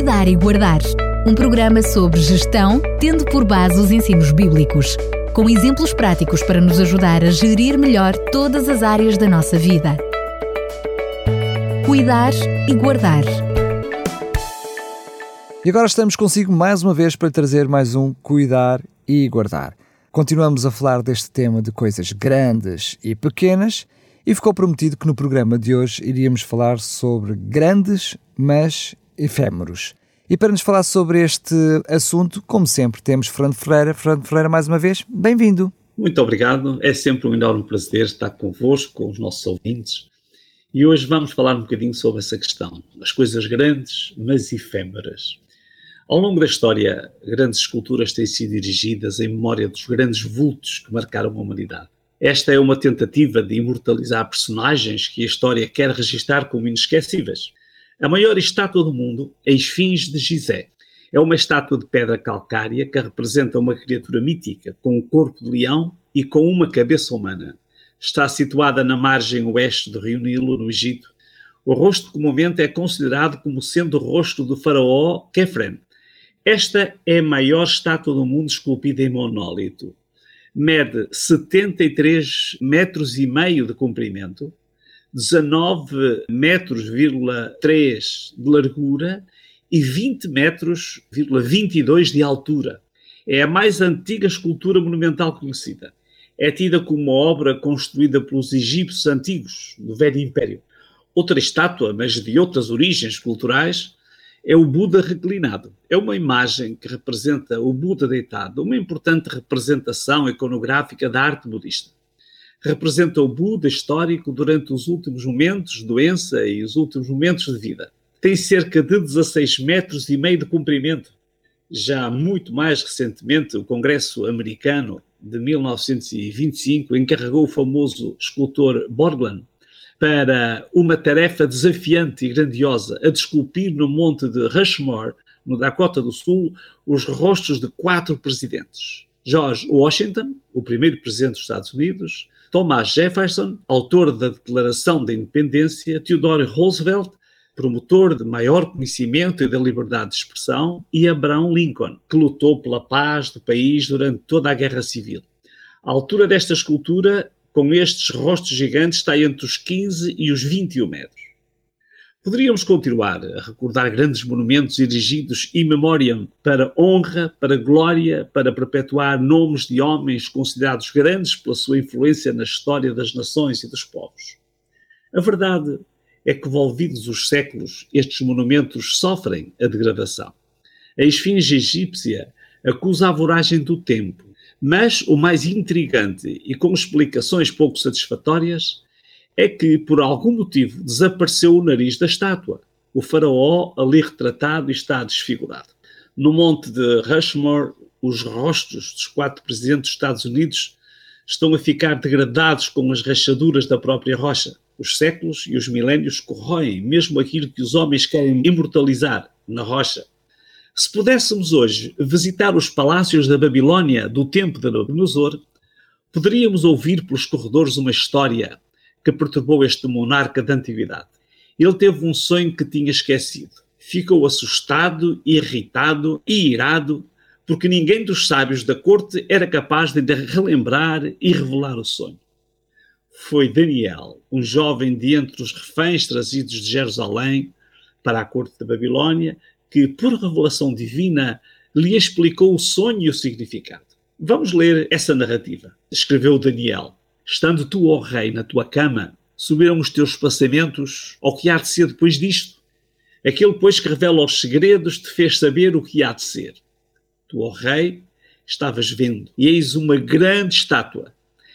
Cuidar e Guardar. Um programa sobre gestão, tendo por base os ensinos bíblicos, com exemplos práticos para nos ajudar a gerir melhor todas as áreas da nossa vida. Cuidar e Guardar. E agora estamos consigo mais uma vez para trazer mais um Cuidar e Guardar. Continuamos a falar deste tema de coisas grandes e pequenas e ficou prometido que no programa de hoje iríamos falar sobre grandes, mas efêmeros. E para nos falar sobre este assunto, como sempre, temos Fernando Ferreira. Fernando Ferreira, mais uma vez, bem-vindo. Muito obrigado, é sempre um enorme prazer estar convosco, com os nossos ouvintes. E hoje vamos falar um bocadinho sobre essa questão, as coisas grandes, mas efêmeras. Ao longo da história, grandes esculturas têm sido dirigidas em memória dos grandes vultos que marcaram a humanidade. Esta é uma tentativa de imortalizar personagens que a história quer registar como inesquecíveis. A maior estátua do mundo é a Esfinge de Gizé. É uma estátua de pedra calcária que representa uma criatura mítica com um corpo de leão e com uma cabeça humana. Está situada na margem oeste do rio Nilo, no Egito. O rosto comovente é considerado como sendo o rosto do faraó Kefren. Esta é a maior estátua do mundo esculpida em monólito. Mede 73 metros e meio de comprimento, 19 metros, 3 de largura e 20 metros, 22 de altura. É a mais antiga escultura monumental conhecida. É tida como uma obra construída pelos egípcios antigos, do Velho Império. Outra estátua, mas de outras origens culturais, é o Buda reclinado. É uma imagem que representa o Buda deitado, uma importante representação iconográfica da arte budista representa o Buda histórico durante os últimos momentos de doença e os últimos momentos de vida. Tem cerca de 16 metros e meio de comprimento. Já muito mais recentemente, o Congresso Americano de 1925 encarregou o famoso escultor Borglum para uma tarefa desafiante e grandiosa, a desculpir no monte de Rushmore, no Dakota do Sul, os rostos de quatro presidentes. George Washington, o primeiro presidente dos Estados Unidos, Thomas Jefferson, autor da Declaração da Independência, Theodore Roosevelt, promotor de maior conhecimento e da liberdade de expressão, e Abraham Lincoln, que lutou pela paz do país durante toda a Guerra Civil. A altura desta escultura, com estes rostos gigantes, está entre os 15 e os 21 metros. Poderíamos continuar a recordar grandes monumentos erigidos in memoriam para honra, para glória, para perpetuar nomes de homens considerados grandes pela sua influência na história das nações e dos povos. A verdade é que, volvidos os séculos, estes monumentos sofrem a degradação. A esfinge egípcia acusa a voragem do tempo, mas o mais intrigante e com explicações pouco satisfatórias é que, por algum motivo, desapareceu o nariz da estátua. O faraó, ali retratado, está desfigurado. No monte de Rushmore, os rostos dos quatro presidentes dos Estados Unidos estão a ficar degradados com as rachaduras da própria rocha. Os séculos e os milénios corroem mesmo aquilo que os homens querem imortalizar na rocha. Se pudéssemos hoje visitar os palácios da Babilônia do tempo de Nabucodonosor, poderíamos ouvir pelos corredores uma história que perturbou este monarca da antiguidade. Ele teve um sonho que tinha esquecido. Ficou assustado, irritado e irado, porque ninguém dos sábios da corte era capaz de relembrar e revelar o sonho. Foi Daniel, um jovem de entre os reféns trazidos de Jerusalém para a corte da Babilônia, que, por revelação divina, lhe explicou o sonho e o significado. Vamos ler essa narrativa. Escreveu Daniel. Estando tu, ó rei, na tua cama, subiram os teus pensamentos ao que há de ser depois disto. Aquele, pois, que revela os segredos, te fez saber o que há de ser. Tu, ó rei, estavas vendo, e eis uma grande estátua.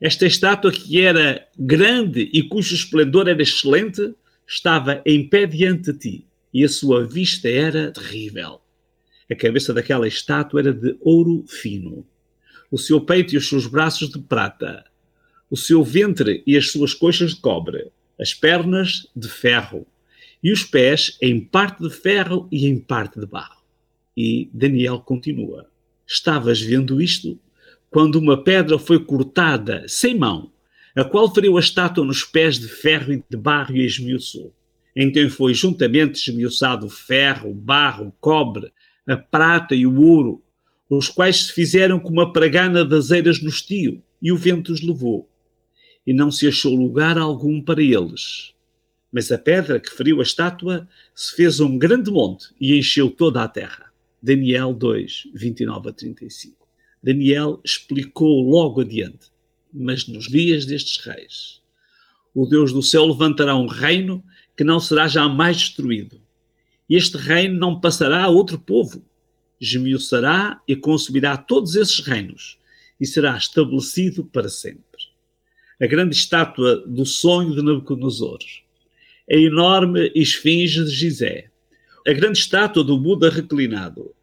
Esta estátua, que era grande e cujo esplendor era excelente, estava em pé diante de ti, e a sua vista era terrível. A cabeça daquela estátua era de ouro fino, o seu peito e os seus braços de prata, o seu ventre e as suas coxas de cobre, as pernas de ferro, e os pés em parte de ferro e em parte de barro. E Daniel continua: Estavas vendo isto? Quando uma pedra foi cortada sem mão, a qual feriu a estátua nos pés de ferro e de barro e esmiuçou. quem foi juntamente esmiuçado o ferro, o barro, o cobre, a prata e o ouro, os quais se fizeram como a pragana das eiras no estio, e o vento os levou. E não se achou lugar algum para eles. Mas a pedra que feriu a estátua se fez um grande monte e encheu toda a terra. Daniel 2, 29 a 35. Daniel explicou logo adiante. Mas nos dias destes reis, o Deus do céu levantará um reino que não será jamais destruído. Este reino não passará a outro povo. Esmiuçará e consumirá todos esses reinos e será estabelecido para sempre. A grande estátua do sonho de Nabucodonosor, a enorme esfinge de Gizé, a grande estátua do Buda reclinado,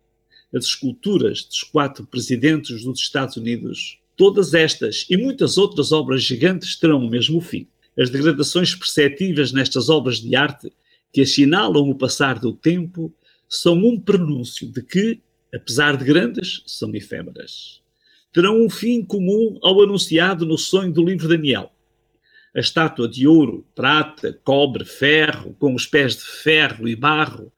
as esculturas dos quatro presidentes dos Estados Unidos, todas estas e muitas outras obras gigantes terão o mesmo fim. As degradações perceptíveis nestas obras de arte, que assinalam o passar do tempo, são um prenúncio de que, apesar de grandes, são efêmeras. Terão um fim comum ao anunciado no sonho do livro Daniel. A estátua de ouro, prata, cobre, ferro, com os pés de ferro e barro,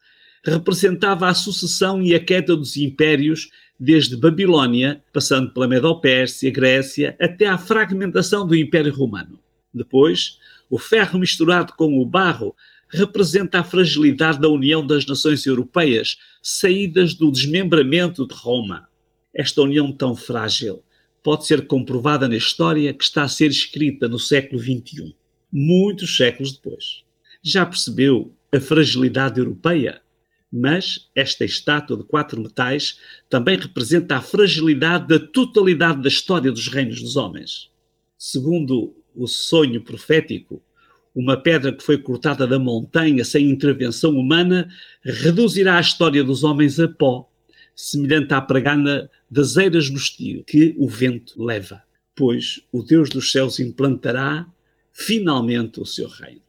representava a sucessão e a queda dos impérios desde Babilônia, passando pela Medo-Pérsia, Grécia, até à fragmentação do Império Romano. Depois, o ferro misturado com o barro representa a fragilidade da união das nações europeias, saídas do desmembramento de Roma. Esta união tão frágil pode ser comprovada na história que está a ser escrita no século XXI, muitos séculos depois. Já percebeu a fragilidade europeia? Mas esta estátua de quatro metais também representa a fragilidade da totalidade da história dos reinos dos homens. Segundo o sonho profético, uma pedra que foi cortada da montanha sem intervenção humana reduzirá a história dos homens a pó, semelhante à pragana das eiras no estio que o vento leva, pois o Deus dos céus implantará finalmente o seu reino.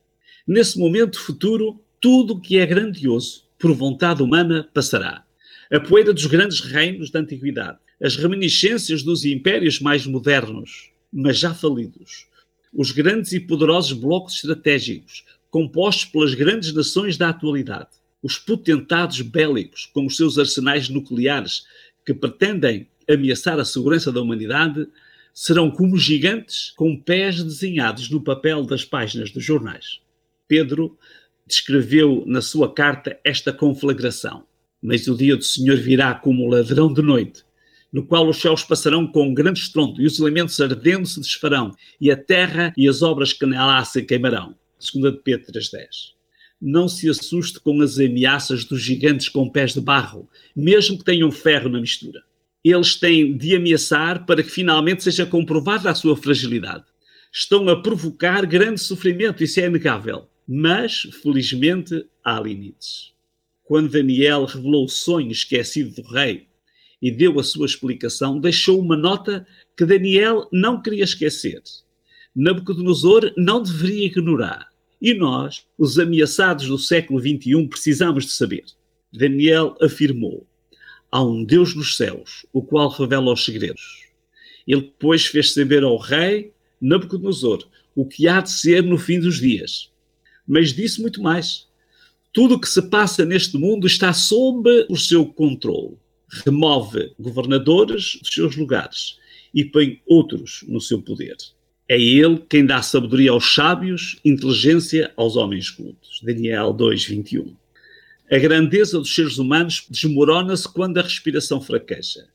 Nesse momento futuro, tudo o que é grandioso, por vontade humana, passará. A poeira dos grandes reinos da antiguidade, as reminiscências dos impérios mais modernos, mas já falidos, os grandes e poderosos blocos estratégicos, compostos pelas grandes nações da atualidade, os potentados bélicos com os seus arsenais nucleares que pretendem ameaçar a segurança da humanidade, serão como gigantes com pés desenhados no papel das páginas dos jornais. Pedro descreveu na sua carta esta conflagração. Mas o dia do Senhor virá como ladrão de noite, no qual os céus passarão com um grande estrondo, e os elementos ardendo se desfarão, e a terra e as obras que nela se queimarão. 2 de Pedro 3.10 Não se assuste com as ameaças dos gigantes com pés de barro, mesmo que tenham ferro na mistura. Eles têm de ameaçar para que finalmente seja comprovada a sua fragilidade. Estão a provocar grande sofrimento, isso é inegável. Mas, felizmente, há limites. Quando Daniel revelou o sonho esquecido do rei, e deu a sua explicação, deixou uma nota que Daniel não queria esquecer. Nabucodonosor não deveria ignorar. E nós, os ameaçados do século XXI, precisamos de saber. Daniel afirmou: há um Deus nos céus, o qual revela os segredos. Ele depois fez saber ao rei Nabucodonosor o que há de ser no fim dos dias. Mas disse muito mais. Tudo o que se passa neste mundo está sob o seu controle remove governadores dos seus lugares e põe outros no seu poder. É ele quem dá sabedoria aos sábios, inteligência aos homens cultos. Daniel 2:21. A grandeza dos seres humanos desmorona-se quando a respiração fraqueja.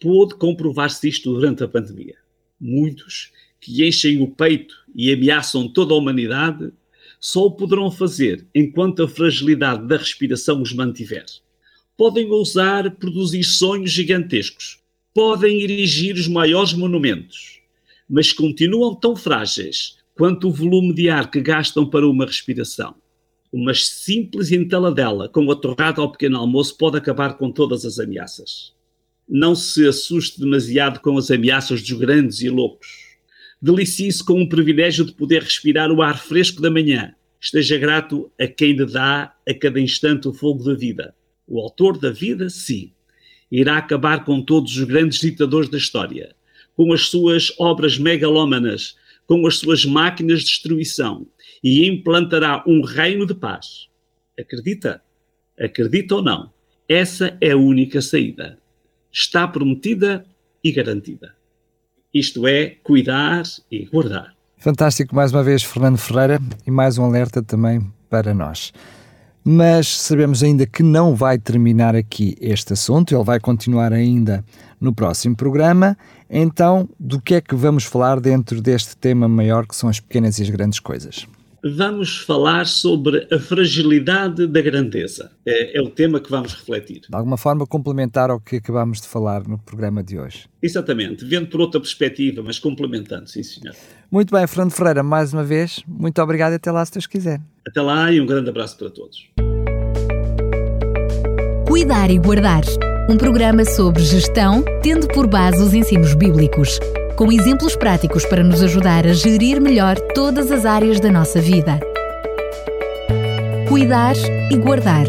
Pôde comprovar-se isto durante a pandemia. Muitos que enchem o peito e ameaçam toda a humanidade só o poderão fazer enquanto a fragilidade da respiração os mantiver podem ousar produzir sonhos gigantescos, podem erigir os maiores monumentos, mas continuam tão frágeis quanto o volume de ar que gastam para uma respiração. Uma simples entaladela com a torrada ao pequeno almoço pode acabar com todas as ameaças. Não se assuste demasiado com as ameaças dos grandes e loucos. Delicie-se com o privilégio de poder respirar o ar fresco da manhã. Esteja grato a quem lhe dá a cada instante o fogo da vida o autor da vida, sim, irá acabar com todos os grandes ditadores da história, com as suas obras megalómanas, com as suas máquinas de destruição e implantará um reino de paz. Acredita? Acredita ou não? Essa é a única saída. Está prometida e garantida. Isto é, cuidar e guardar. Fantástico, mais uma vez, Fernando Ferreira, e mais um alerta também para nós. Mas sabemos ainda que não vai terminar aqui este assunto, ele vai continuar ainda no próximo programa. Então, do que é que vamos falar dentro deste tema maior que são as pequenas e as grandes coisas? Vamos falar sobre a fragilidade da grandeza. É, é, o tema que vamos refletir. De alguma forma, complementar ao que acabamos de falar no programa de hoje. Exatamente, vendo por outra perspectiva, mas complementando, sim, senhor. Muito bem, Fernando Ferreira, mais uma vez, muito obrigado e até lá, se Deus quiser. Até lá e um grande abraço para todos. Cuidar e Guardar um programa sobre gestão, tendo por base os ensinos bíblicos com exemplos práticos para nos ajudar a gerir melhor todas as áreas da nossa vida. Cuidar e guardar